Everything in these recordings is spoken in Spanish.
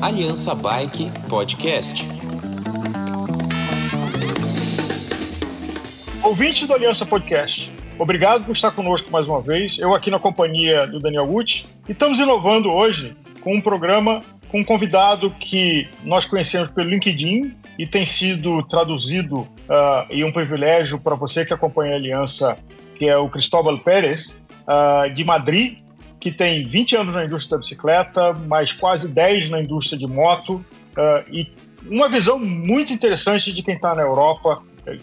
Aliança Bike Podcast. Ouvinte do Aliança Podcast, obrigado por estar conosco mais uma vez. Eu aqui na companhia do Daniel Gucci. E estamos inovando hoje com um programa com um convidado que nós conhecemos pelo LinkedIn e tem sido traduzido uh, e um privilégio para você que acompanha a Aliança, que é o Cristóbal Pérez, uh, de Madrid, que tem 20 anos na indústria da bicicleta, mais quase 10 na indústria de moto, uh, e uma visão muito interessante de quem está na Europa,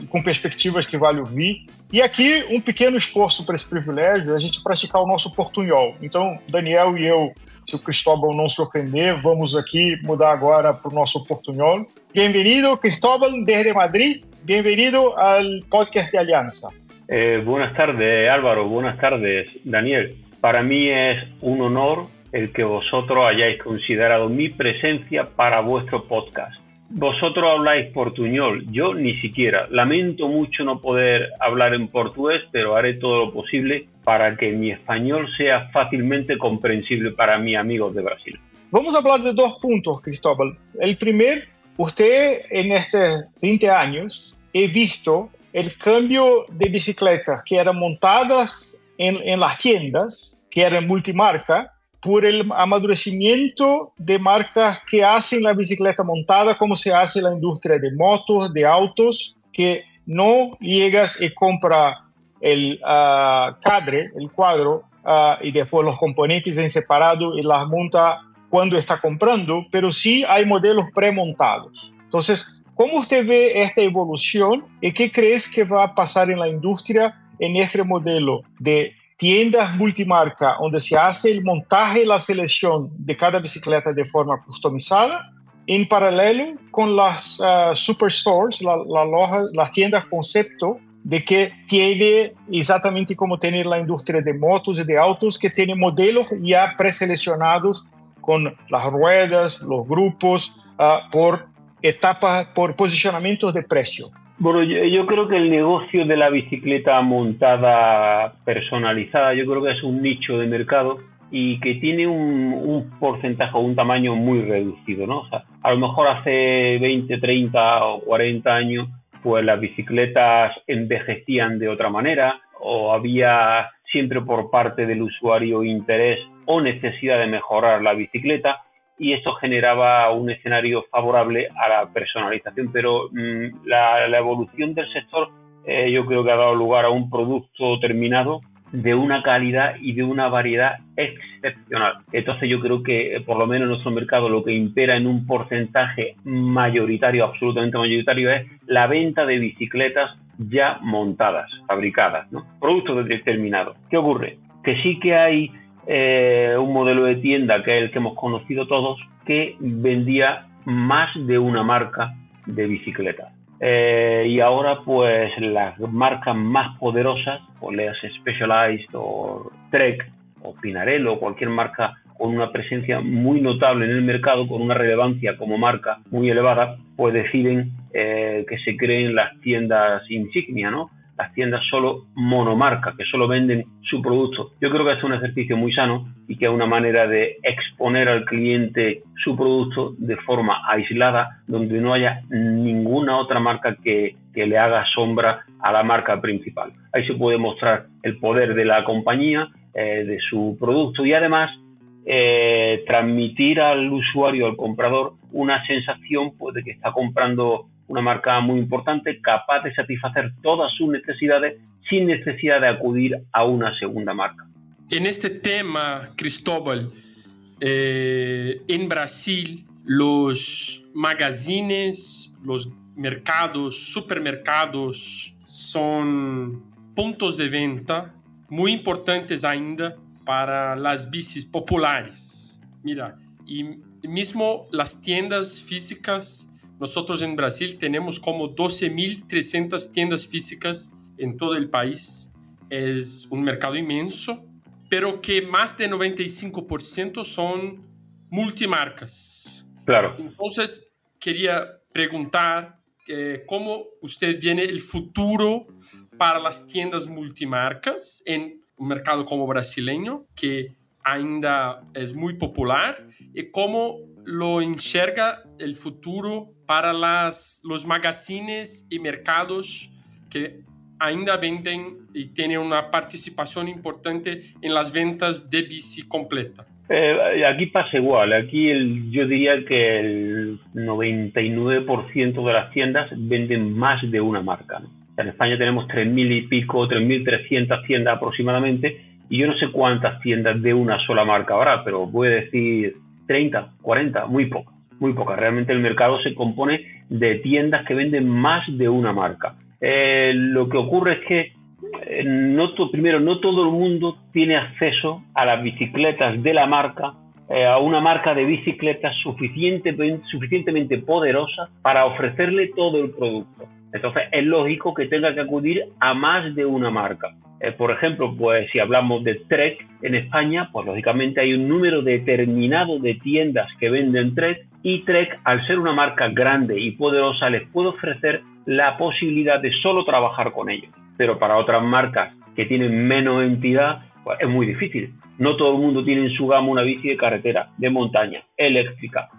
com perspectivas que vale ouvir. E aqui, um pequeno esforço para esse privilégio é a gente praticar o nosso portunhol. Então, Daniel e eu, se o Cristóbal não se ofender, vamos aqui mudar agora para o nosso portunhol. Bem-vindo, Cristóbal, desde Madrid. Bem-vindo ao podcast de Aliança. Eh, buenas tardes, Álvaro. Buenas tardes, Daniel. Para mí es un honor el que vosotros hayáis considerado mi presencia para vuestro podcast. Vosotros habláis portuñol, yo ni siquiera. Lamento mucho no poder hablar en portugués, pero haré todo lo posible para que mi español sea fácilmente comprensible para mis amigos de Brasil. Vamos a hablar de dos puntos, Cristóbal. El primer, usted en estos 20 años he visto el cambio de bicicletas que eran montadas en, en las tiendas, que eran multimarca, por el amadurecimiento de marcas que hacen la bicicleta montada como se hace la industria de motos, de autos, que no llegas y compra el uh, cadre, el cuadro, uh, y después los componentes en separado y las monta cuando está comprando, pero sí hay modelos premontados. Entonces, ¿cómo usted ve esta evolución y qué crees que va a pasar en la industria en este modelo de tiendas multimarca, donde se hace el montaje y la selección de cada bicicleta de forma customizada, en paralelo con las uh, superstores, la, la loja, las tiendas concepto, de que tiene exactamente como tiene la industria de motos y de autos, que tiene modelos ya preseleccionados con las ruedas, los grupos, uh, por etapas, por posicionamientos de precio. Bueno, yo, creo que el negocio de la bicicleta montada personalizada, yo creo que es un nicho de mercado y que tiene un, porcentaje o un tamaño muy reducido, ¿no? O sea, a lo mejor hace 20, 30 o 40 años, pues las bicicletas envejecían de otra manera o había siempre por parte del usuario interés o necesidad de mejorar la bicicleta y eso generaba un escenario favorable a la personalización, pero mm, la, evolución del sector eh, yo creo que ha dado lugar a un producto terminado de una calidad y de una variedad excepcional. Entonces yo creo que eh, por lo menos en nuestro mercado lo que impera en un porcentaje mayoritario, absolutamente mayoritario, es la venta de bicicletas ya montadas, fabricadas, ¿no? productos determinados. ¿Qué ocurre? Que sí que hay eh, un modelo de tienda que es el que hemos conocido todos, que vendía más de una marca de bicicleta. Eh, y ahora, pues las marcas más poderosas, pues leas Specialized o Trek o Pinarello, cualquier marca con una presencia muy notable en el mercado, con una relevancia como marca muy elevada, pues deciden eh, que se creen las tiendas insignia, ¿no? Las tiendas solo monomarca, que solo venden su producto. Yo creo que es un ejercicio muy sano y que es una manera de exponer al cliente su producto de forma aislada, donde no haya ninguna otra marca que, le haga sombra a la marca principal. Ahí se puede mostrar el poder de la compañía, eh, de su producto y además eh, transmitir al usuario, al comprador, una sensación pues, de que está comprando una marca muy importante, capaz de satisfacer todas sus necesidades sin necesidad de acudir a una segunda marca. En este tema, Cristóbal, eh, en Brasil, los magazines, los mercados, supermercados son puntos de venta muy importantes ainda para las bicis populares. Mira, y mismo las tiendas físicas nosotros en Brasil tenemos como 12.300 tiendas físicas en todo el país. Es un mercado inmenso, pero que más de 95% son multimarcas. Claro. Entonces, quería preguntar eh, cómo usted viene el futuro para las tiendas multimarcas en un mercado como brasileño que ainda es muy popular y cómo lo enxerga el futuro para las, los magazines y mercados que ainda venden y tienen una participación importante en las ventas de bici completa. Eh, aquí pasa igual, aquí el, yo diría que el 99% de las tiendas venden más de una marca. En España tenemos 3.000 y pico, 3.300 tiendas aproximadamente, y yo no sé cuántas tiendas de una sola marca habrá, pero voy a decir 30, 40, muy pocas, muy pocas. Realmente el mercado se compone de tiendas que venden más de una marca. Eh, lo que ocurre es que eh, no primero, no todo el mundo tiene acceso a las bicicletas de la marca, eh, a una marca de bicicletas suficientemente, suficientemente poderosa para ofrecerle todo el producto. Entonces es lógico que tenga que acudir a más de una marca. Eh, por ejemplo, pues si hablamos de Trek en España, pues lógicamente hay un número determinado de tiendas que venden Trek y Trek, al ser una marca grande y poderosa, les puede ofrecer la posibilidad de solo trabajar con ellos pero para otras marcas que tienen menos entidad, pues es muy difícil. No todo el mundo tiene en su gama una bici de carretera, de montaña, eléctrica,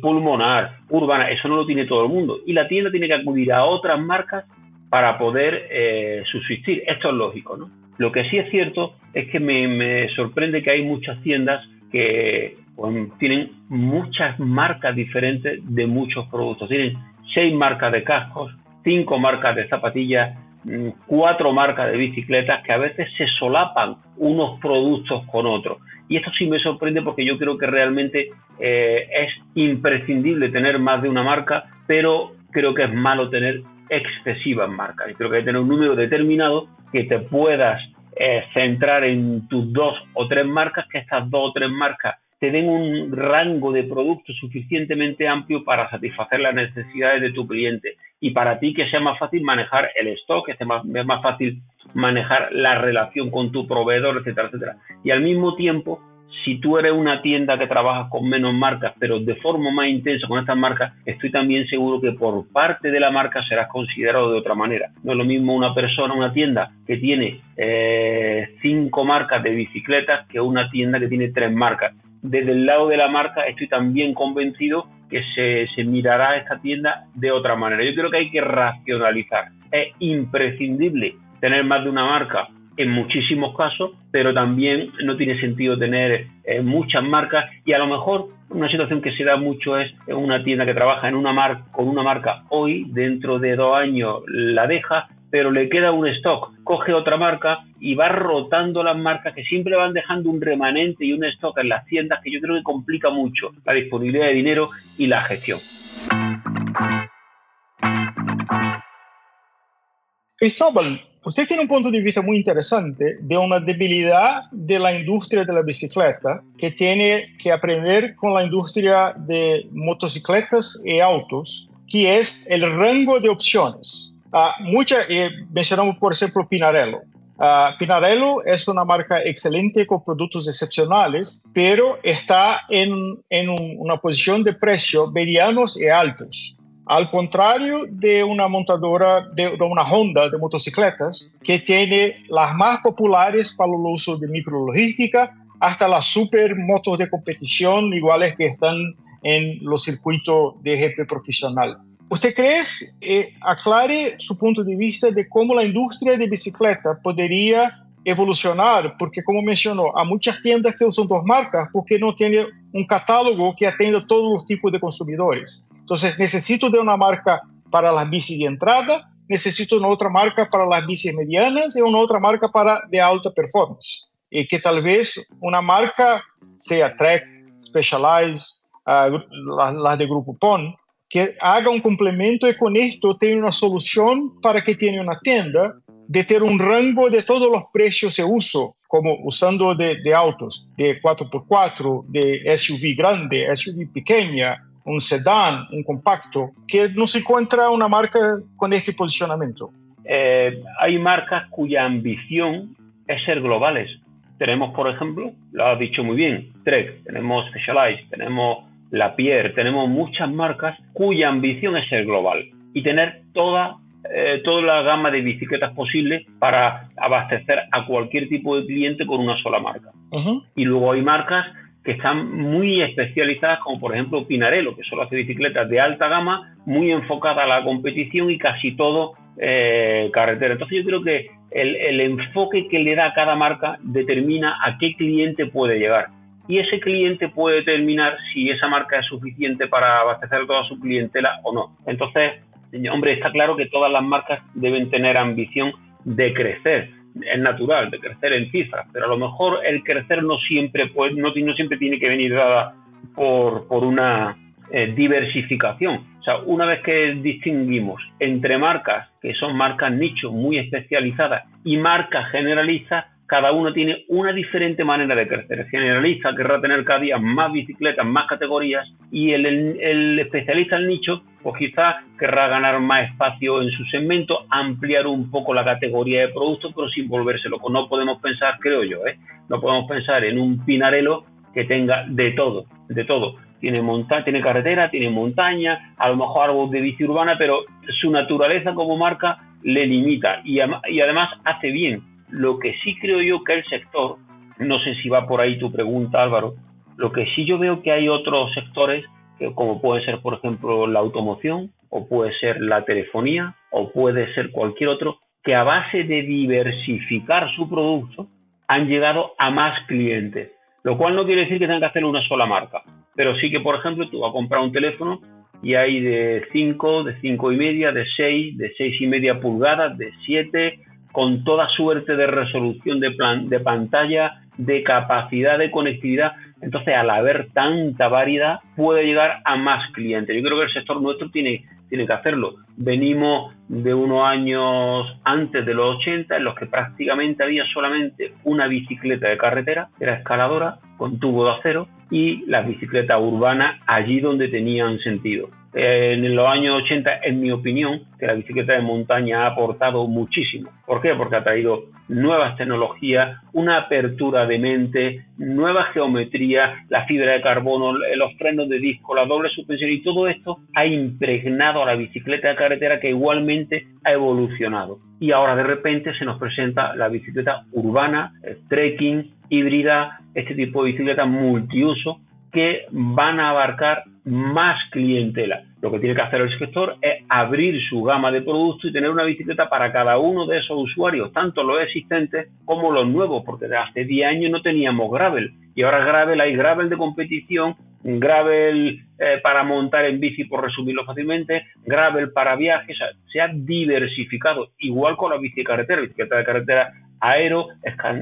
pulmonar, urbana, eso no lo tiene todo el mundo. Y la tienda tiene que acudir a otras marcas para poder eh, subsistir. Esto es lógico, ¿no? Lo que sí es cierto es que me, sorprende que hay muchas tiendas que pues, tienen muchas marcas diferentes de muchos productos. Tienen seis marcas de cascos, cinco marcas de zapatillas, Mm, cuatro marcas de bicicletas que a veces se solapan unos productos con otros. Y esto sí me sorprende porque yo creo que realmente eh, es imprescindible tener más de una marca, pero creo que es malo tener excesivas marcas. Y creo que hay que tener un número determinado que te puedas eh, centrar en tus dos o tres marcas, que estas dos o tres marcas te den un rango de productos suficientemente amplio para satisfacer las necesidades de tu cliente y para ti que sea más fácil manejar el stock, que sea más, más fácil manejar la relación con tu proveedor, etcétera, etcétera. Y al mismo tiempo, si tú eres una tienda que trabaja con menos marcas, pero de forma más intensa con estas marcas, estoy también seguro que por parte de la marca serás considerado de otra manera. No es lo mismo una persona, una tienda que tiene eh, cinco marcas de bicicletas que una tienda que tiene tres marcas desde el lado de la marca estoy también convencido que se, se, mirará esta tienda de otra manera. Yo creo que hay que racionalizar. Es imprescindible tener más de una marca en muchísimos casos, pero también no tiene sentido tener eh, muchas marcas y a lo mejor una situación que se da mucho es una tienda que trabaja en una marca con una marca hoy, dentro de dos años la deja pero le queda un stock, coge otra marca y va rotando las marcas que siempre van dejando un remanente y un stock en las tiendas que yo creo que complica mucho la disponibilidad de dinero y la gestión. Cristóbal, usted tiene un punto de vista muy interesante de una debilidad de la industria de la bicicleta que tiene que aprender con la industria de motocicletas y autos, que es el rango de opciones. Uh, mucha, eh, mencionamos, por ejemplo, Pinarello. Uh, Pinarello es una marca excelente con productos excepcionales, pero está en, en un, una posición de precio medianos y altos. Al contrario de una montadora, de, una Honda de motocicletas, que tiene las más populares para el uso de micrologística, hasta las super motos de competición, iguales que están en los circuitos de GP profesional. ¿Usted cree, eh, aclare su punto de vista de cómo la industria de bicicleta podría evolucionar? Porque, como mencionó, hay muchas tiendas que usan dos marcas porque no tienen un catálogo que atienda todos los tipos de consumidores. Entonces, necesito de una marca para las bicis de entrada, necesito una otra marca para las bicis medianas y una otra marca para de alta performance. Y que tal vez una marca sea Trek, Specialized, uh, las de Grupo PON, que haga un complemento y con esto tiene una solución para que tiene una tienda de tener un rango de todos los precios de uso, como usando de, de autos de 4x4, de SUV grande, SUV pequeña, un sedán, un compacto, que no se encuentra una marca con este posicionamiento. Eh, hay marcas cuya ambición es ser globales. Tenemos, por ejemplo, lo has dicho muy bien, Trek, tenemos Specialized, tenemos la Pierre, tenemos muchas marcas cuya ambición es ser global y tener toda eh, toda la gama de bicicletas posibles para abastecer a cualquier tipo de cliente con una sola marca. Y luego hay marcas que están muy especializadas, como por ejemplo Pinarello, que solo hace bicicletas de alta gama, muy enfocada a la competición y casi todo eh, carretera. Entonces yo creo que el, enfoque que le da cada marca determina a qué cliente puede llegar. Y ese cliente puede determinar si esa marca es suficiente para abastecer toda su clientela o no. Entonces, hombre, está claro que todas las marcas deben tener ambición de crecer es natural de crecer en cifras, pero a lo mejor el crecer no siempre, pues, no, no siempre tiene que venir dada por, por una eh, diversificación. O sea, una vez que distinguimos entre marcas que son marcas nicho muy especializadas y marcas generalistas, cada uno tiene una diferente manera de crecer. El generalista querrá tener cada día más bicicletas, más categorías y el, especialista en nicho, pues quizás querrá ganar más espacio en su segmento, ampliar un poco la categoría de productos, pero sin volverse loco. No podemos pensar, creo yo, ¿eh? no podemos pensar en un pinarelo que tenga de todo, de todo. Tiene, tiene carretera, tiene montaña, a lo mejor algo de bici urbana, pero su naturaleza como marca le limita y, y además hace bien lo que sí creo yo que el sector, no sé si va por ahí tu pregunta Álvaro, lo que sí yo veo que hay otros sectores, que como puede ser por ejemplo la automoción, o puede ser la telefonía, o puede ser cualquier otro, que a base de diversificar su producto han llegado a más clientes. Lo cual no quiere decir que tengan que hacer una sola marca, pero sí que, por ejemplo, tú vas a comprar un teléfono y hay de 5, de 5 y media, de 6, de 6 y media pulgadas, de 7, con toda suerte de resolución de, plan, de pantalla, de capacidad de conectividad. Entonces, al haber tanta variedad, puede llegar a más clientes. Yo creo que el sector nuestro tiene, tiene que hacerlo. Venimos de unos años antes de los 80 en los que prácticamente había solamente una bicicleta de carretera, que era escaladora, con tubo de acero, y las bicicletas urbanas allí donde tenían sentido en los años 80, en mi opinión, que la bicicleta de montaña ha aportado muchísimo. ¿Por qué? Porque ha traído nuevas tecnologías, una apertura de mente, nueva geometría, la fibra de carbono, los frenos de disco, la doble suspensión y todo esto ha impregnado a la bicicleta de carretera que igualmente ha evolucionado. Y ahora de repente se nos presenta la bicicleta urbana, trekking, híbrida, este tipo de bicicleta multiuso que van a abarcar más clientela. Lo que tiene que hacer el sector es abrir su gama de productos y tener una bicicleta para cada uno de esos usuarios, tanto los existentes como los nuevos, porque desde hace 10 años no teníamos gravel y ahora gravel hay gravel de competición, gravel eh, para montar en bici, por resumirlo fácilmente, gravel para viajes, se ha diversificado, igual con la bici de carretera, bicicleta de carretera aero,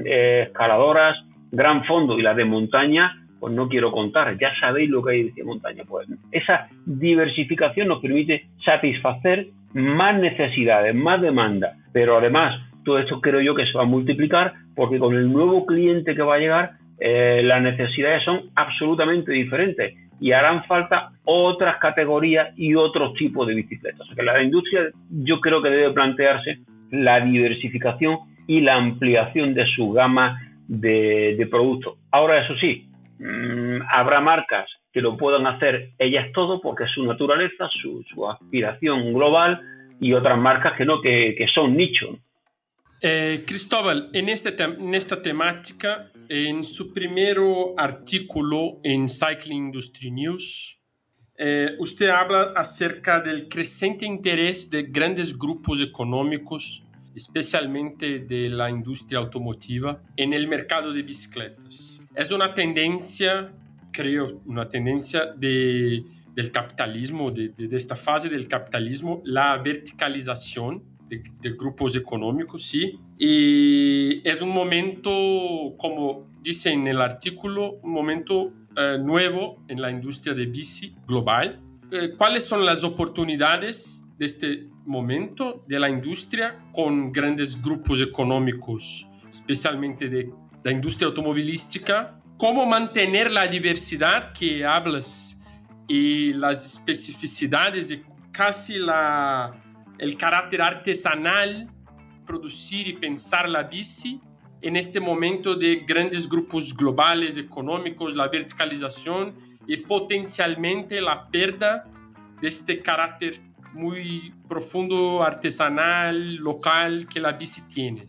eh, escaladoras, gran fondo y las de montaña pues no quiero contar, ya sabéis lo que hay de montaña. Pues esa diversificación nos permite satisfacer más necesidades, más demanda, pero además todo esto creo yo que se va a multiplicar porque con el nuevo cliente que va a llegar eh, las necesidades son absolutamente diferentes y harán falta otras categorías y otros tipos de bicicletas. O sea que la industria yo creo que debe plantearse la diversificación y la ampliación de su gama de productos. Ahora, eso sí, Mm, habrá marcas que lo puedan hacer ellas todo porque es su naturaleza, su, aspiración global y otras marcas que no, que, son nicho. Eh, Cristóbal, en, este en esta temática, en su primer artículo en Cycling Industry News, eh, usted habla acerca del creciente interés de grandes grupos económicos, especialmente de la industria automotiva, en el mercado de bicicletas. Es una tendencia, creo, una tendencia de, del capitalismo, de, de, esta fase del capitalismo, la verticalización de, grupos económicos, sí. Y es un momento, como dice en el artículo, un momento eh, nuevo en la industria de bici global. Eh, ¿Cuáles son las oportunidades de este momento de la industria con grandes grupos económicos, especialmente de la industria automovilística, cómo mantener la diversidad que hablas y las especificidades y casi la, el carácter artesanal, producir y pensar la bici en este momento de grandes grupos globales económicos, la verticalización y potencialmente la pérdida de este carácter muy profundo, artesanal, local que la bici tiene?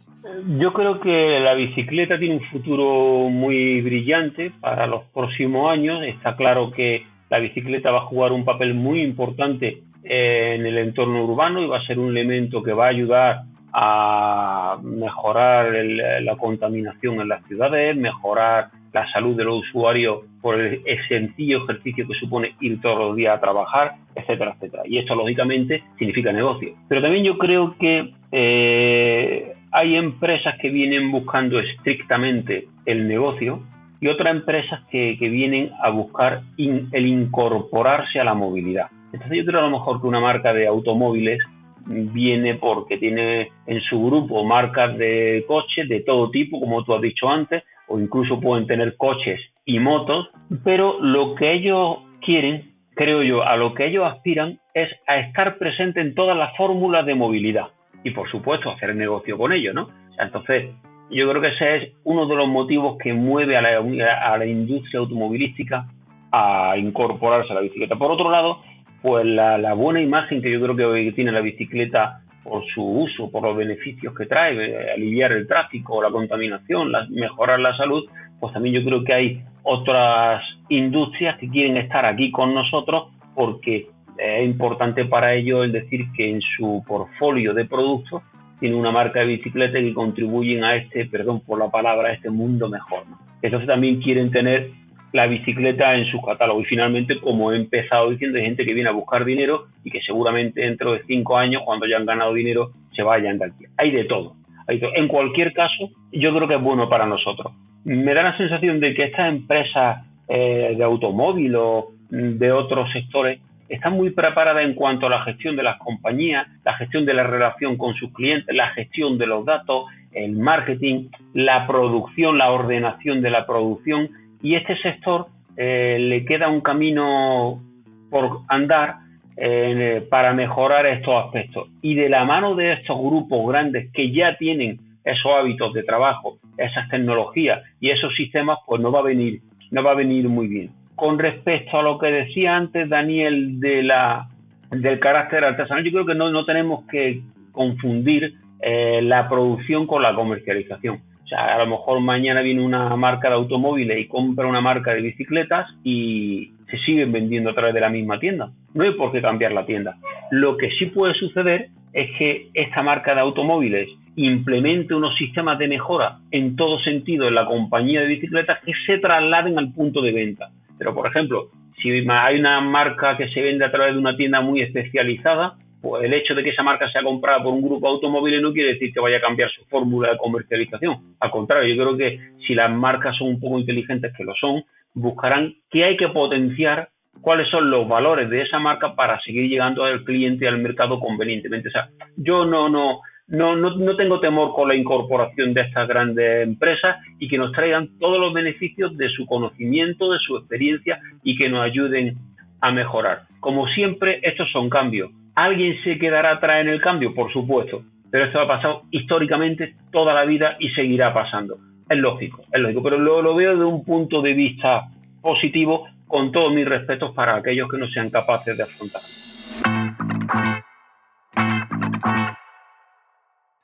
Yo creo que la bicicleta tiene un futuro muy brillante para los próximos años. Está claro que la bicicleta va a jugar un papel muy importante en el entorno urbano y va a ser un elemento que va a ayudar a mejorar la contaminación en las ciudades, mejorar la salud de los usuarios por el, sencillo ejercicio que supone ir todos los días a trabajar, etcétera, etcétera. Y esto, lógicamente, significa negocio. Pero también yo creo que eh, hay empresas que vienen buscando estrictamente el negocio y otras empresas que, vienen a buscar el incorporarse a la movilidad. Entonces yo creo a lo mejor que una marca de automóviles viene porque tiene en su grupo marcas de coches de todo tipo, como tú has dicho antes, o incluso pueden tener coches y motos, pero lo que ellos quieren, creo yo, a lo que ellos aspiran es a estar presente en todas las fórmulas de movilidad y por supuesto hacer negocio con ellos, ¿no? Entonces, yo creo que ese es uno de los motivos que mueve a la, industria automovilística a incorporarse a la bicicleta. Por otro lado, pues la, la, buena imagen que yo creo que hoy tiene la bicicleta por su uso, por los beneficios que trae, eh, aliviar el tráfico, la contaminación, mejorar la salud, pues también yo creo que hay otras industrias que quieren estar aquí con nosotros porque es importante para ellos el decir que en su portfolio de productos tiene una marca de bicicleta que contribuyen a este, perdón por la palabra, a este mundo mejor. Entonces también quieren tener la bicicleta en su catálogo. Y finalmente, como he empezado diciendo, hay gente que viene a buscar dinero y que seguramente dentro de cinco años, cuando ya han ganado dinero, se vayan de aquí. Hay de todo. Hay En cualquier caso, yo creo que es bueno para nosotros. Me da la sensación de que estas empresas eh, de automóvil o de otros sectores están muy preparadas en cuanto a la gestión de las compañías, la gestión de la relación con sus clientes, la gestión de los datos, el marketing, la producción, la ordenación de la producción y este sector eh, le queda un camino por andar eh, para mejorar estos aspectos. Y de la mano de estos grupos grandes que ya tienen esos hábitos de trabajo, esas tecnologías y esos sistemas, pues no va a venir, no va a venir muy bien. Con respecto a lo que decía antes Daniel de la, del carácter artesanal, yo creo que no, no tenemos que confundir eh, la producción con la comercialización a lo mejor mañana viene una marca de automóviles y compra una marca de bicicletas y se siguen vendiendo a través de la misma tienda. No hay por qué cambiar la tienda. Lo que sí puede suceder es que esta marca de automóviles implemente unos sistemas de mejora en todo sentido en la compañía de bicicletas que se trasladen al punto de venta. Pero, por ejemplo, si hay una marca que se vende a través de una tienda muy especializada, pues el hecho de que esa marca sea comprada por un grupo de automóviles no quiere decir que vaya a cambiar su fórmula de comercialización. Al contrario, yo creo que si las marcas son un poco inteligentes, que lo son, buscarán qué hay que potenciar, cuáles son los valores de esa marca para seguir llegando al cliente y al mercado convenientemente. O sea, yo no, no, no, no, no tengo temor con la incorporación de estas grandes empresas y que nos traigan todos los beneficios de su conocimiento, de su experiencia y que nos ayuden a mejorar. Como siempre, estos son cambios ¿Alguien se quedará atrás en el cambio? Por supuesto, pero esto ha pasado históricamente toda la vida y seguirá pasando. Es lógico, es lógico, pero lo, lo veo de un punto de vista positivo, con todos mis respetos para aquellos que no sean capaces de afrontar.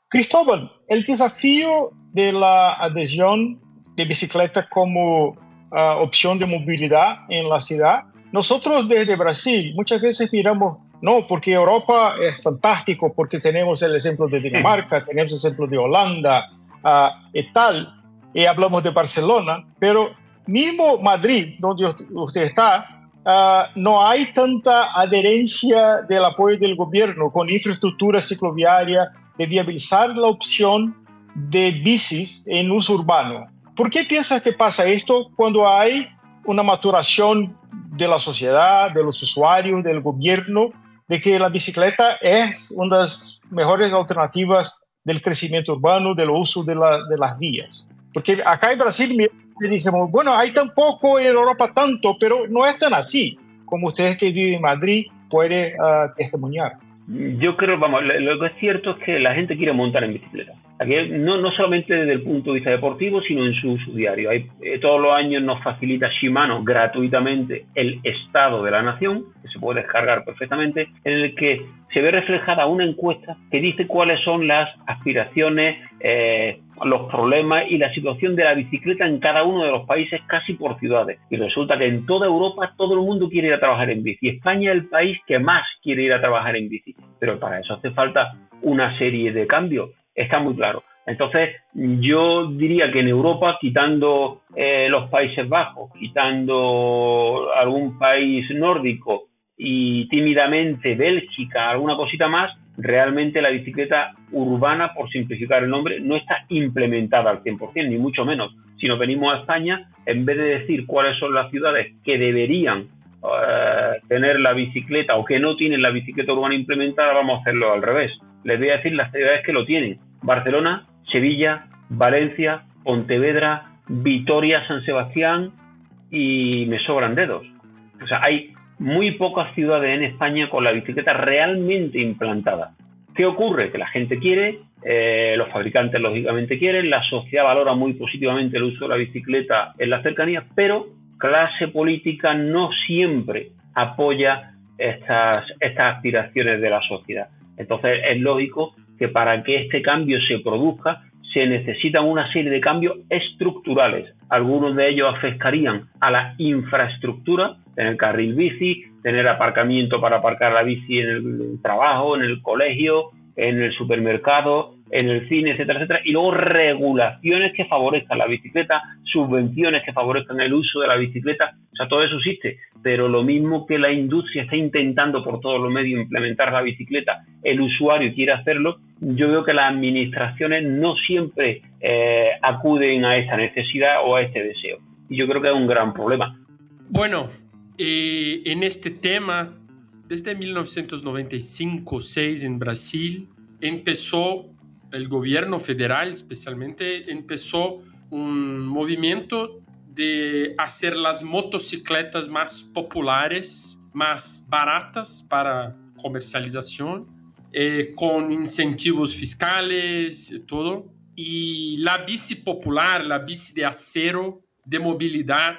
Cristóbal, el desafío de la adhesión de bicicleta como uh, opción de movilidad en la ciudad, nosotros desde Brasil muchas veces miramos no, porque Europa es fantástico, porque tenemos el ejemplo de Dinamarca, tenemos el ejemplo de Holanda uh, y tal, y hablamos de Barcelona, pero mismo Madrid, donde usted está, uh, no hay tanta adherencia del apoyo del gobierno con infraestructura cicloviaria de viabilizar la opción de bicis en uso urbano. ¿Por qué piensas que pasa esto cuando hay una maturación de la sociedad, de los usuarios, del gobierno, de que la bicicleta es una de las mejores alternativas del crecimiento urbano, del uso de, las vías. Porque acá en Brasil me decimos, bueno, hay tan poco en Europa tanto, pero no es tan así como ustedes que viven en Madrid pueden uh, testimoniar. Yo creo, vamos, lo que es cierto es que la gente quiere montar en bicicleta. no, no solamente desde el punto de vista deportivo, sino en su uso diario. Hay, eh, todos los años nos facilita Shimano gratuitamente el estado de la nación, que se puede descargar perfectamente, en el que se ve reflejada una encuesta que dice cuáles son las aspiraciones, eh, los problemas y la situación de la bicicleta en cada uno de los países, casi por ciudades. Y resulta que en toda Europa todo el mundo quiere ir a trabajar en bici. España es el país que más quiere ir a trabajar en bici. Pero para eso hace falta una serie de cambios. Está muy claro. Entonces, yo diría que en Europa, quitando eh, los Países Bajos, quitando algún país nórdico y tímidamente Bélgica, alguna cosita más, realmente la bicicleta urbana, por simplificar el nombre, no está implementada al 100%, ni mucho menos. Si nos venimos a España, en vez de decir cuáles son las ciudades que deberían eh, tener la bicicleta o que no tienen la bicicleta urbana implementada, vamos a hacerlo al revés. Les voy a decir las ciudades que lo tienen. Barcelona, Sevilla, Valencia, Pontevedra, Vitoria, San Sebastián y me sobran dedos. O sea, hay muy pocas ciudades en España con la bicicleta realmente implantada. ¿Qué ocurre? Que la gente quiere, eh, los fabricantes lógicamente quieren, la sociedad valora muy positivamente el uso de la bicicleta en las cercanías, pero clase política no siempre apoya estas, estas aspiraciones de la sociedad. Entonces es lógico que para que este cambio se produzca se necesitan una serie de cambios estructurales. Algunos de ellos afectarían a la infraestructura, tener carril bici, tener aparcamiento para aparcar la bici en el trabajo, en el colegio, en el supermercado, en el cine, etcétera, etcétera, y luego regulaciones que favorezcan la bicicleta, subvenciones que favorezcan el uso de la bicicleta, o sea, todo eso existe, pero lo mismo que la industria está intentando por todos los medios implementar la bicicleta, el usuario quiere hacerlo, yo veo que las administraciones no siempre eh, acuden a esta necesidad o a este deseo, y yo creo que es un gran problema. Bueno, eh, en este tema, desde 1995-6 en Brasil, empezó el gobierno federal especialmente empezó un movimiento de hacer las motocicletas más populares, más baratas para comercialización, eh, con incentivos fiscales y todo. Y la bici popular, la bici de acero, de movilidad,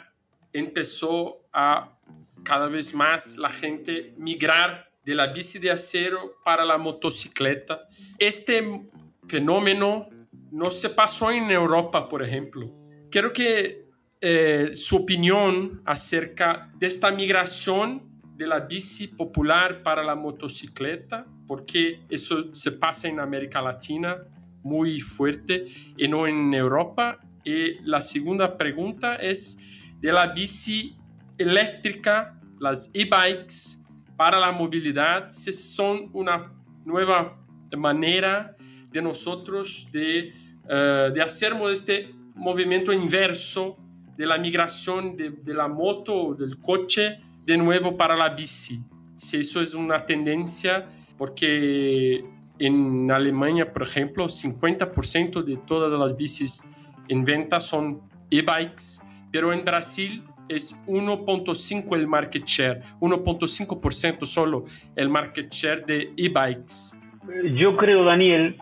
empezó a cada vez más la gente migrar de la bici de acero para la motocicleta. Este fenómeno no se pasó en Europa, por ejemplo. Quiero que eh, su opinión acerca de esta migración de la bici popular para la motocicleta, porque eso se pasa en América Latina muy fuerte y no en Europa. Y la segunda pregunta es de la bici eléctrica, las e-bikes para la movilidad, si son una nueva manera de nosotros de, uh, de hacermos este movimiento inverso de la migración de, de, la moto del coche de nuevo para la bici. Si eso es una tendencia, porque en Alemania, por ejemplo, 50% de todas las bicis en venta son e-bikes, pero en Brasil es 1.5 el market share, 1.5% solo el market share de e-bikes. Yo creo, Daniel,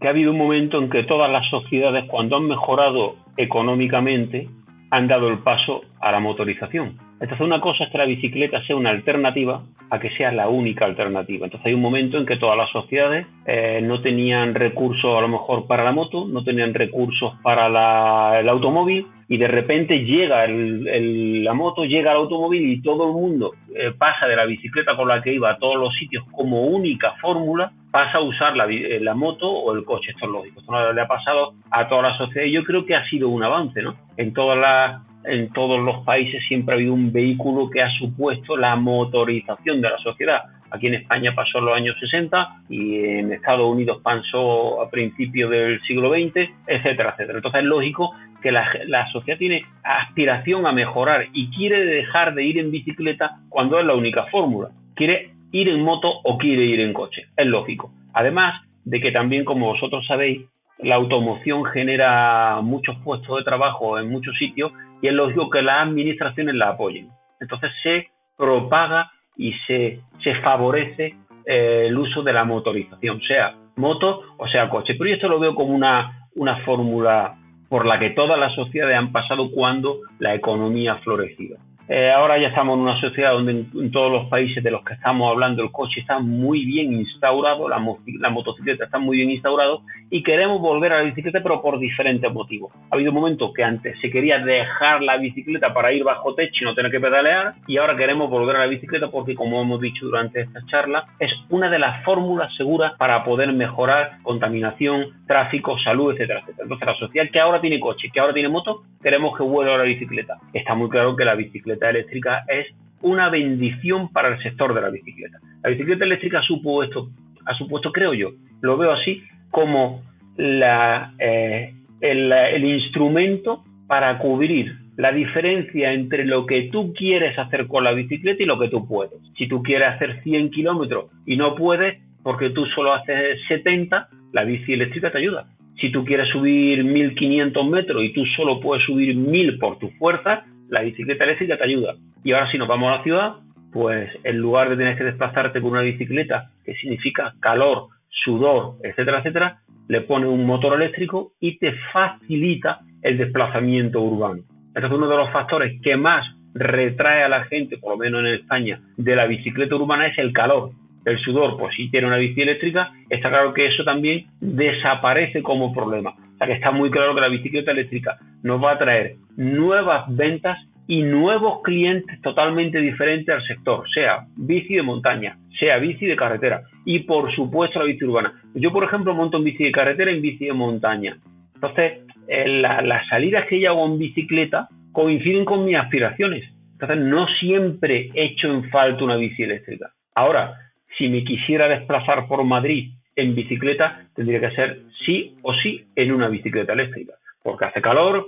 que ha habido un momento en que todas las sociedades, cuando han mejorado económicamente, han dado el paso a la motorización. Entonces, una cosa es que la bicicleta sea una alternativa a que sea la única alternativa. Entonces, hay un momento en que todas las sociedades eh, no tenían recursos, a lo mejor, para la moto, no tenían recursos para el automóvil, y de repente llega la moto, llega el automóvil y todo el mundo eh, pasa de la bicicleta con la que iba a todos los sitios como única fórmula, pasa a usar la, eh, la moto o el coche. Esto es lógico. Esto le ha pasado a toda la sociedad y yo creo que ha sido un avance. ¿no? En, todas las, en todos los países siempre ha habido un vehículo que ha supuesto la motorización de la sociedad. Aquí en España pasó en los años 60 y en Estados Unidos pasó a principios del siglo XX, etcétera, etcétera. Entonces es lógico que la, sociedad tiene aspiración a mejorar y quiere dejar de ir en bicicleta cuando es la única fórmula. Quiere ir en moto o quiere ir en coche. Es lógico. Además de que también, como vosotros sabéis, la automoción genera muchos puestos de trabajo en muchos sitios y es lógico que las administraciones la apoyen. Entonces se propaga y se, favorece eh, el uso de la motorización, sea moto o sea coche. Pero yo esto lo veo como una fórmula por la que todas las sociedades han pasado cuando la economía ha florecido. Eh, ahora ya estamos en una sociedad donde en, todos los países de los que estamos hablando el coche está muy bien instaurado, la, la, motocicleta está muy bien instaurado y queremos volver a la bicicleta pero por diferentes motivos. Ha habido un momento que antes se quería dejar la bicicleta para ir bajo techo y no tener que pedalear y ahora queremos volver a la bicicleta porque como hemos dicho durante esta charla es una de las fórmulas seguras para poder mejorar contaminación, tráfico, salud, etcétera, etcétera. Entonces la sociedad que ahora tiene coche, que ahora tiene moto, queremos que vuelva a la bicicleta. Está muy claro que la bicicleta eléctrica es una bendición para el sector de la bicicleta. La bicicleta eléctrica ha supuesto, ha supuesto creo yo, lo veo así, como la, eh, el, el instrumento para cubrir la diferencia entre lo que tú quieres hacer con la bicicleta y lo que tú puedes. Si tú quieres hacer 100 kilómetros y no puedes porque tú solo haces 70, la bici eléctrica te ayuda. Si tú quieres subir 1500 metros y tú solo puedes subir 1000 por tu fuerza, la bicicleta eléctrica te ayuda. Y ahora si nos vamos a la ciudad, pues en lugar de tener que desplazarte con una bicicleta, que significa calor, sudor, etcétera, etcétera, le pone un motor eléctrico y te facilita el desplazamiento urbano. Entonces uno de los factores que más retrae a la gente, por lo menos en España, de la bicicleta urbana es el calor. El sudor, pues si tiene una bici eléctrica, está claro que eso también desaparece como problema. O sea que está muy claro que la bicicleta eléctrica nos va a traer nuevas ventas y nuevos clientes totalmente diferentes al sector, sea bici de montaña, sea bici de carretera y por supuesto la bici urbana. Yo, por ejemplo, monto en bici de carretera y en bici de montaña. Entonces, eh, las salidas que yo hago en bicicleta coinciden con mis aspiraciones. Entonces, no siempre echo en falta una bici eléctrica. Ahora, si me quisiera desplazar por Madrid en bicicleta tendría que ser sí o sí en una bicicleta eléctrica, porque hace calor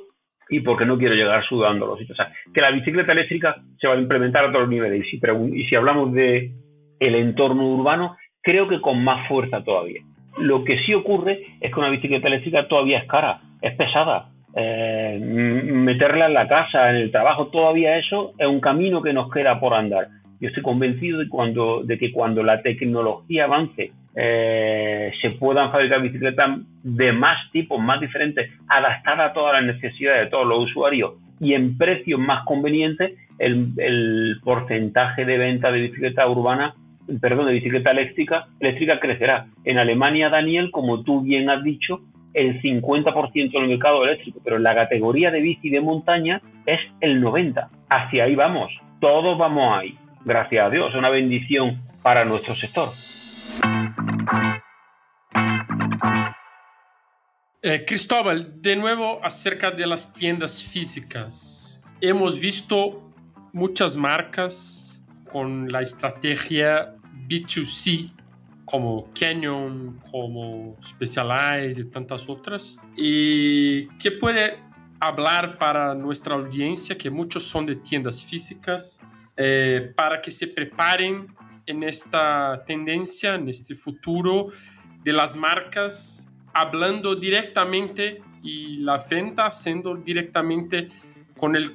y porque no quiero llegar sudando los sitios. O sea, que la bicicleta eléctrica se va a implementar a todos los niveles. Y si, hablamos de el entorno urbano, creo que con más fuerza todavía. Lo que sí ocurre es que una bicicleta eléctrica todavía es cara, es pesada. Eh, meterla en la casa, en el trabajo, todavía eso es un camino que nos queda por andar. Yo estoy convencido de, cuando, de que cuando la tecnología avance eh, se puedan fabricar bicicletas de más tipos, más diferentes, adaptadas a todas las necesidades de todos los usuarios y en precios más convenientes, el, porcentaje de venta de bicicleta urbana, perdón, de bicicleta eléctrica, eléctrica crecerá. En Alemania, Daniel, como tú bien has dicho, el 50% del mercado eléctrico, pero en la categoría de bici de montaña es el 90%. Hacia ahí vamos, todos vamos ahí gracias a Dios, una bendición para nuestro sector. Eh, Cristóbal, de nuevo acerca de las tiendas físicas. Hemos visto muchas marcas con la estrategia B2C como Canyon, como Specialized y tantas otras. ¿Y qué puede hablar para nuestra audiencia, que muchos son de tiendas físicas, eh, para que se preparen en esta tendencia, en este futuro de las marcas, hablando directamente y la venta haciendo directamente con el,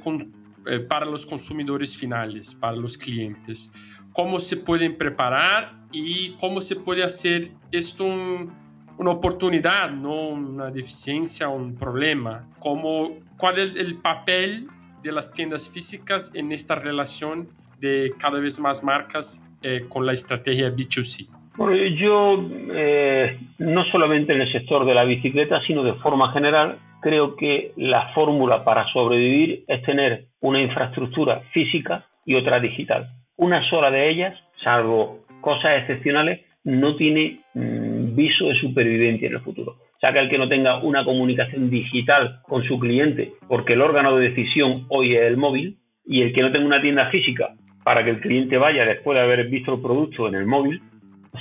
eh, para los consumidores finales, para los clientes. Cómo se pueden preparar y cómo se puede hacer esto una oportunidad, no una deficiencia, un problema. Cómo, ¿Cuál es el papel de las tiendas físicas en esta relación de cada vez más marcas eh, con la estrategia B2C? Bueno, yo eh, no solamente en el sector de la bicicleta, sino de forma general, creo que la fórmula para sobrevivir es tener una infraestructura física y otra digital. Una sola de ellas, salvo cosas excepcionales, no tiene mm, viso de supervivencia en el futuro que el que no tenga una comunicación digital con su cliente, porque el órgano de decisión hoy es el móvil, y el que no tenga una tienda física para que el cliente vaya después de haber visto el producto en el móvil,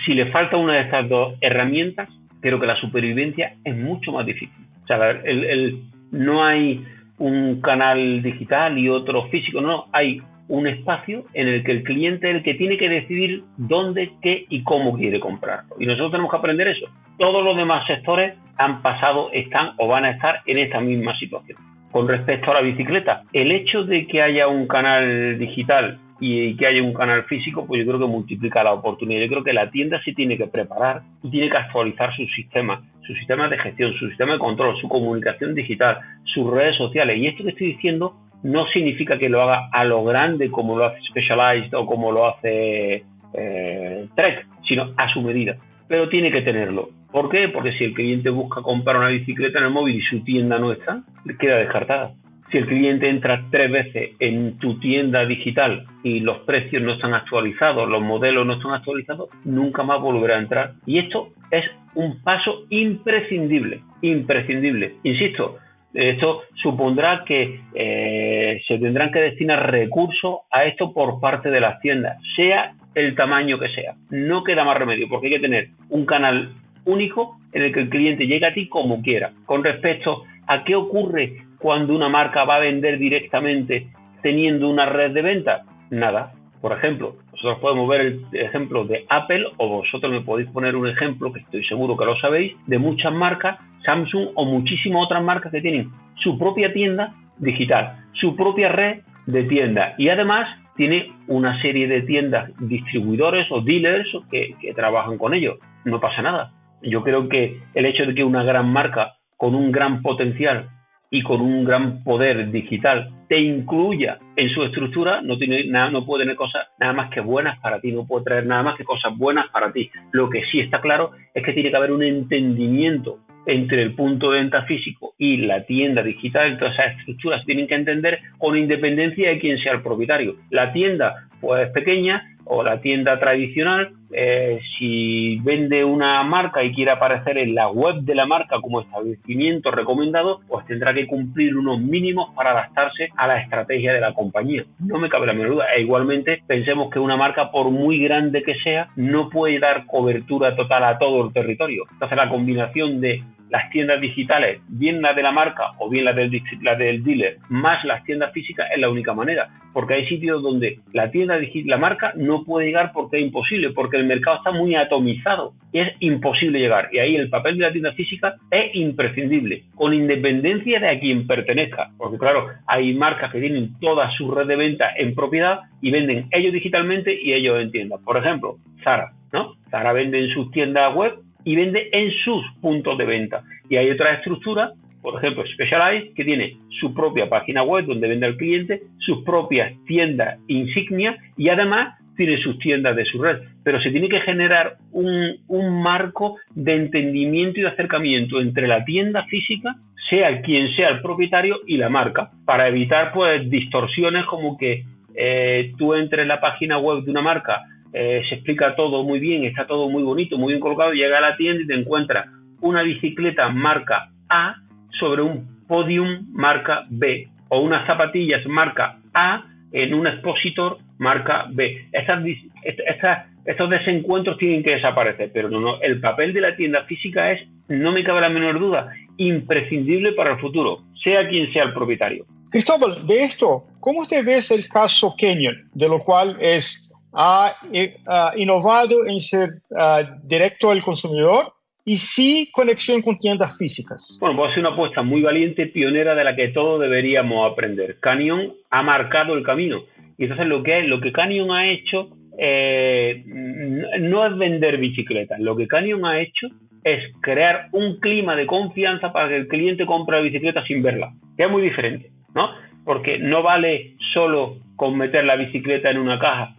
si le falta una de estas dos herramientas, creo que la supervivencia es mucho más difícil. O sea, el, no hay un canal digital y otro físico, no, hay un espacio en el que el cliente es el que tiene que decidir dónde, qué y cómo quiere comprarlo. Y nosotros tenemos que aprender eso. Todos los demás sectores han pasado, están o van a estar en esta misma situación. Con respecto a la bicicleta, el hecho de que haya un canal digital y que haya un canal físico, pues yo creo que multiplica la oportunidad. Yo creo que la tienda se tiene que preparar y tiene que actualizar su sistema, su sistema de gestión, su sistema de control, su comunicación digital, sus redes sociales. Y esto que estoy diciendo no significa que lo haga a lo grande como lo hace Specialized o como lo hace eh, Trek, sino a su medida. Pero tiene que tenerlo. ¿Por qué? Porque si el cliente busca comprar una bicicleta en el móvil y su tienda no está, queda descartada. Si el cliente entra tres veces en tu tienda digital y los precios no están actualizados, los modelos no están actualizados, nunca más volverá a entrar. Y esto es un paso imprescindible, imprescindible. Insisto, esto supondrá que eh, se tendrán que destinar recursos a esto por parte de las tiendas, sea el tamaño que sea. No queda más remedio, porque hay que tener un canal único en el que el cliente llegue a ti como quiera. Con respecto a qué ocurre cuando una marca va a vender directamente teniendo una red de venta? Nada. Por ejemplo, nosotros podemos ver el ejemplo de Apple o vosotros me podéis poner un ejemplo, que estoy seguro que lo sabéis, de muchas marcas, Samsung o muchísimas otras marcas que tienen su propia tienda digital, su propia red de tienda y además tiene una serie de tiendas distribuidores o dealers que, que trabajan con ellos. No pasa nada. Yo creo que el hecho de que una gran marca con un gran potencial y con un gran poder digital te incluya en su estructura, no, tiene nada, no puede tener cosas nada más que buenas para ti, no puede traer nada más que cosas buenas para ti. Lo que sí está claro es que tiene que haber un entendimiento entre el punto de venta físico y la tienda digital, todas esas estructuras tienen que entender con independencia de quién sea el propietario. La tienda pues pequeña o la tienda tradicional, eh, si vende una marca y quiere aparecer en la web de la marca como establecimiento recomendado, pues tendrá que cumplir unos mínimos para adaptarse a la estrategia de la compañía. No me cabe la menor duda. E igualmente pensemos que una marca, por muy grande que sea, no puede dar cobertura total a todo el territorio. Entonces la combinación de las tiendas digitales, bien la de la marca o bien la del, la del dealer, más las tiendas físicas es la única manera. Porque hay sitios donde la tienda la marca no puede llegar porque es imposible, porque el mercado está muy atomizado y es imposible llegar. Y ahí el papel de la tienda física es imprescindible, con independencia de a quien pertenezca. Porque claro, hay marcas que tienen toda su red de venta en propiedad y venden ellos digitalmente y ellos en tiendas. Por ejemplo, Zara, ¿no? Zara vende en sus tiendas web y vende en sus puntos de venta. Y hay otra estructura, por ejemplo, Specialized, que tiene su propia página web donde vende al cliente, sus propias tiendas insignia y además tiene sus tiendas de su red. Pero se tiene que generar un, un marco de entendimiento y de acercamiento entre la tienda física, sea quien sea el propietario, y la marca, para evitar pues distorsiones como que eh, tú entres en la página web de una marca eh, se explica todo muy bien, está todo muy bonito, muy bien colocado, llega a la tienda y te encuentra una bicicleta marca A sobre un podium marca B o unas zapatillas marca A en un expositor marca B. estos desencuentros tienen que desaparecer, pero no, no, el papel de la tienda física es, no me cabe la menor duda, imprescindible para el futuro, sea quien sea el propietario. Cristóbal, de esto, ¿cómo usted ve el caso Kenyon, de lo cual es ha, innovado en ser directo al consumidor y sí conexión con tiendas físicas. Bueno, pues ser una apuesta muy valiente, pionera de la que todos deberíamos aprender. Canyon ha marcado el camino. Y entonces lo que, lo que Canyon ha hecho eh, no es vender bicicletas. Lo que Canyon ha hecho es crear un clima de confianza para que el cliente compre la bicicleta sin verla, que es muy diferente, ¿no? Porque no vale solo con meter la bicicleta en una caja,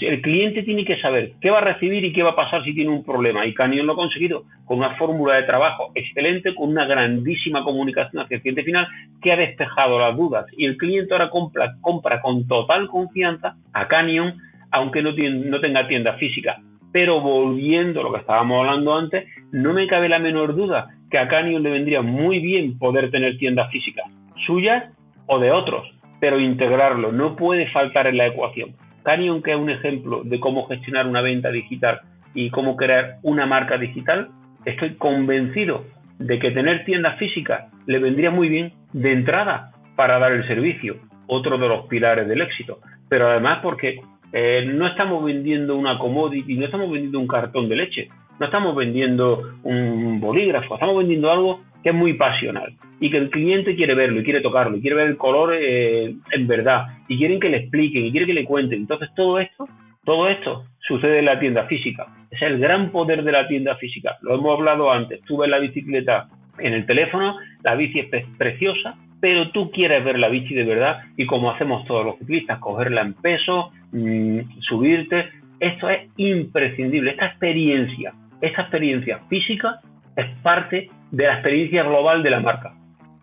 el cliente tiene que saber qué va a recibir y qué va a pasar si tiene un problema. Y Canyon lo ha conseguido con una fórmula de trabajo excelente, con una grandísima comunicación hacia el cliente final que ha despejado las dudas. Y el cliente ahora compra, compra con total confianza a Canyon, aunque no, no tenga tienda física. Pero volviendo a lo que estábamos hablando antes, no me cabe la menor duda que a Canyon le vendría muy bien poder tener tiendas físicas, suyas o de otros, pero integrarlo no puede faltar en la ecuación. Canyon, que es un ejemplo de cómo gestionar una venta digital y cómo crear una marca digital, estoy convencido de que tener tiendas físicas le vendría muy bien de entrada para dar el servicio, otro de los pilares del éxito, pero además porque eh, no estamos vendiendo una commodity, no estamos vendiendo un cartón de leche, no estamos vendiendo un bolígrafo, estamos vendiendo algo que es muy pasional y que el cliente quiere verlo y quiere tocarlo y quiere ver el color eh, en verdad y quieren que le expliquen y quiere que le cuenten. Entonces todo esto, todo esto sucede en la tienda física. Es el gran poder de la tienda física. Lo hemos hablado antes. Tú ves la bicicleta en el teléfono, la bici es preciosa, pero tú quieres ver la bici de verdad y como hacemos todos los ciclistas, cogerla en peso, mm, subirte, esto es imprescindible, esta experiencia, esta experiencia física es parte de la experiencia global de la marca.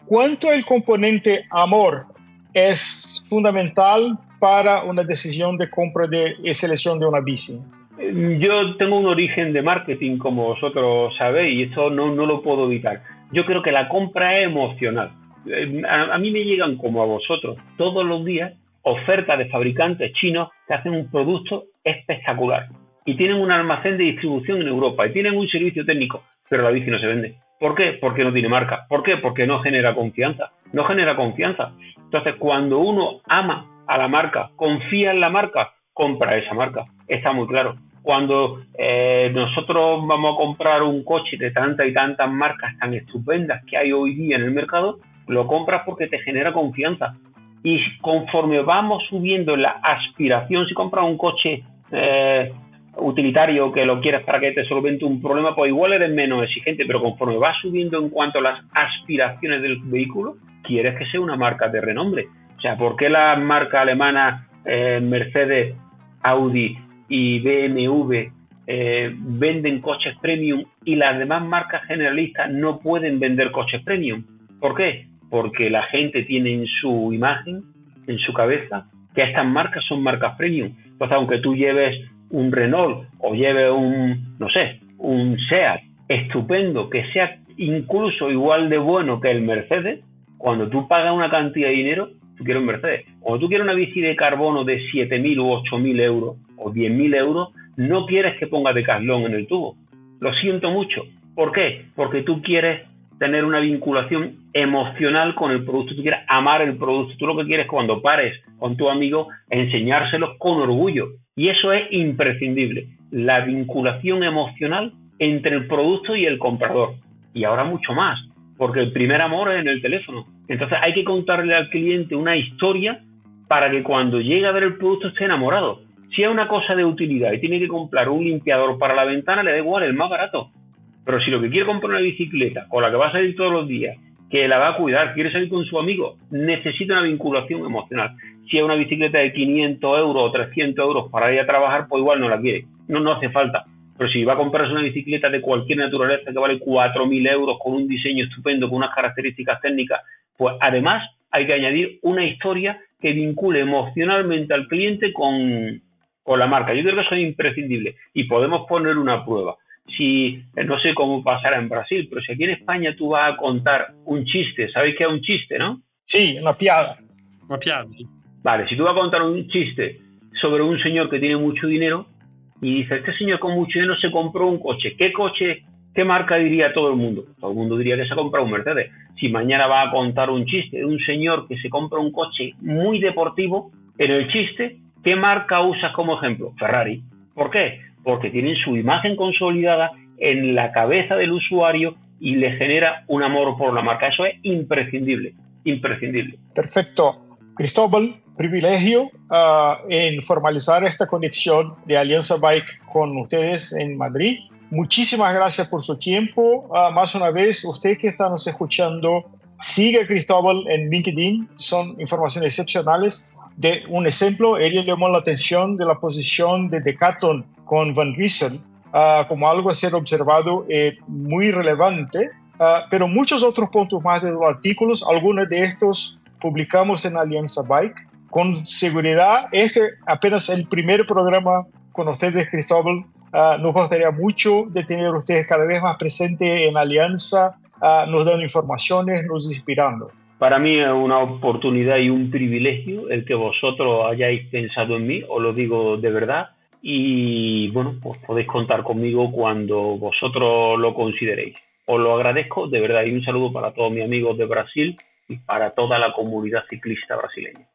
¿Cuánto el componente amor es fundamental para una decisión de compra de, y selección de una bici? Eh, yo tengo un origen de marketing, como vosotros sabéis, y eso no, no lo puedo evitar. Yo creo que la compra es emocional. Eh, a, mí me llegan, como a vosotros, todos los días ofertas de fabricantes chinos que hacen un producto espectacular y tienen un almacén de distribución en Europa y tienen un servicio técnico, pero la bici no se vende. ¿Por qué? Porque no tiene marca. ¿Por qué? Porque no genera confianza. No genera confianza. Entonces, cuando uno ama a la marca, confía en la marca, compra esa marca. Está muy claro. Cuando eh, nosotros vamos a comprar un coche de tantas y tantas marcas tan estupendas que hay hoy día en el mercado, lo compras porque te genera confianza. Y conforme vamos subiendo la aspiración, si compras un coche eh, utilitario que lo quieres para que te solvente un problema, pues igual eres menos exigente, pero conforme vas subiendo en cuanto a las aspiraciones del vehículo, quieres que sea una marca de renombre. O sea, ¿por qué las marcas alemanas eh, Mercedes, Audi y BMW eh, venden coches premium y las demás marcas generalistas no pueden vender coches premium? ¿Por qué? Porque la gente tiene en su imagen, en su cabeza, que estas marcas son marcas premium. Entonces, aunque tú lleves un Renault o lleves un, no sé, un SEAT estupendo, que sea incluso igual de bueno que el Mercedes, cuando tú pagas una cantidad de dinero, tú quieres un Mercedes. Cuando tú quieres una bici de carbono de 7.000 u 8.000 euros o 10.000 euros, no quieres que ponga Decathlon en el tubo. Lo siento mucho. ¿Por qué? Porque tú quieres tener una vinculación emocional con el producto, tú quieres amar el producto, tú lo que quieres cuando pares con tu amigo, enseñárselo con orgullo. Y eso es imprescindible, la vinculación emocional entre el producto y el comprador. Y ahora mucho más, porque el primer amor es en el teléfono. Entonces hay que contarle al cliente una historia para que cuando llegue a ver el producto esté enamorado. Si es una cosa de utilidad y tiene que comprar un limpiador para la ventana, le da igual, el más barato. Pero si lo que quiere comprar una bicicleta con la que va a salir todos los días, que la va a cuidar, quiere salir con su amigo, necesita una vinculación emocional. Si es una bicicleta de 500 euros o 300 euros para ir a trabajar, pues igual no la quiere. No, no hace falta. Pero si va a comprarse una bicicleta de cualquier naturaleza que vale 4.000 euros con un diseño estupendo, con unas características técnicas, pues además hay que añadir una historia que vincule emocionalmente al cliente con, con la marca. Yo creo que eso es imprescindible y podemos poner una prueba si, eh, no sé cómo pasará en Brasil, pero si aquí en España tú vas a contar un chiste, ¿sabéis qué es un chiste, no? Sí, una piada. Una piada. Vale, si tú vas a contar un chiste sobre un señor que tiene mucho dinero y dice, este señor con mucho dinero se compró un coche, ¿qué coche, qué marca diría todo el mundo? Todo el mundo diría que se ha comprado un Mercedes. Si mañana va a contar un chiste de un señor que se compra un coche muy deportivo, en el chiste, ¿qué marca usas como ejemplo? Ferrari. ¿Por qué? Porque tienen su imagen consolidada en la cabeza del usuario y le genera un amor por la marca. Eso es imprescindible, imprescindible. Perfecto. Cristóbal, privilegio ah, en formalizar esta conexión de Alianza Bike con ustedes en Madrid. Muchísimas gracias por su tiempo. Ah, más una vez, usted que está nos escuchando, sigue a Cristóbal en LinkedIn. Son informaciones excepcionales. De un ejemplo, ella llamó la atención de la posición de Decathlon con Van Riesel ah, como algo a ser observado eh, muy relevante, ah, pero muchos otros puntos más de los artículos, algunos de estos publicamos en Alianza Bike. Con seguridad, este apenas el primer programa con ustedes, Cristóbal. Uh, nos gustaría mucho tener ustedes cada vez más presente en Alianza, nos dando informaciones, nos inspirando. Para mí es una oportunidad y un privilegio el que vosotros hayáis pensado en mí, os lo digo de verdad y bueno, pues podéis contar conmigo cuando vosotros lo consideréis. Os lo agradezco de verdad y un saludo para todos mis amigos de Brasil y para toda la comunidad ciclista brasileña.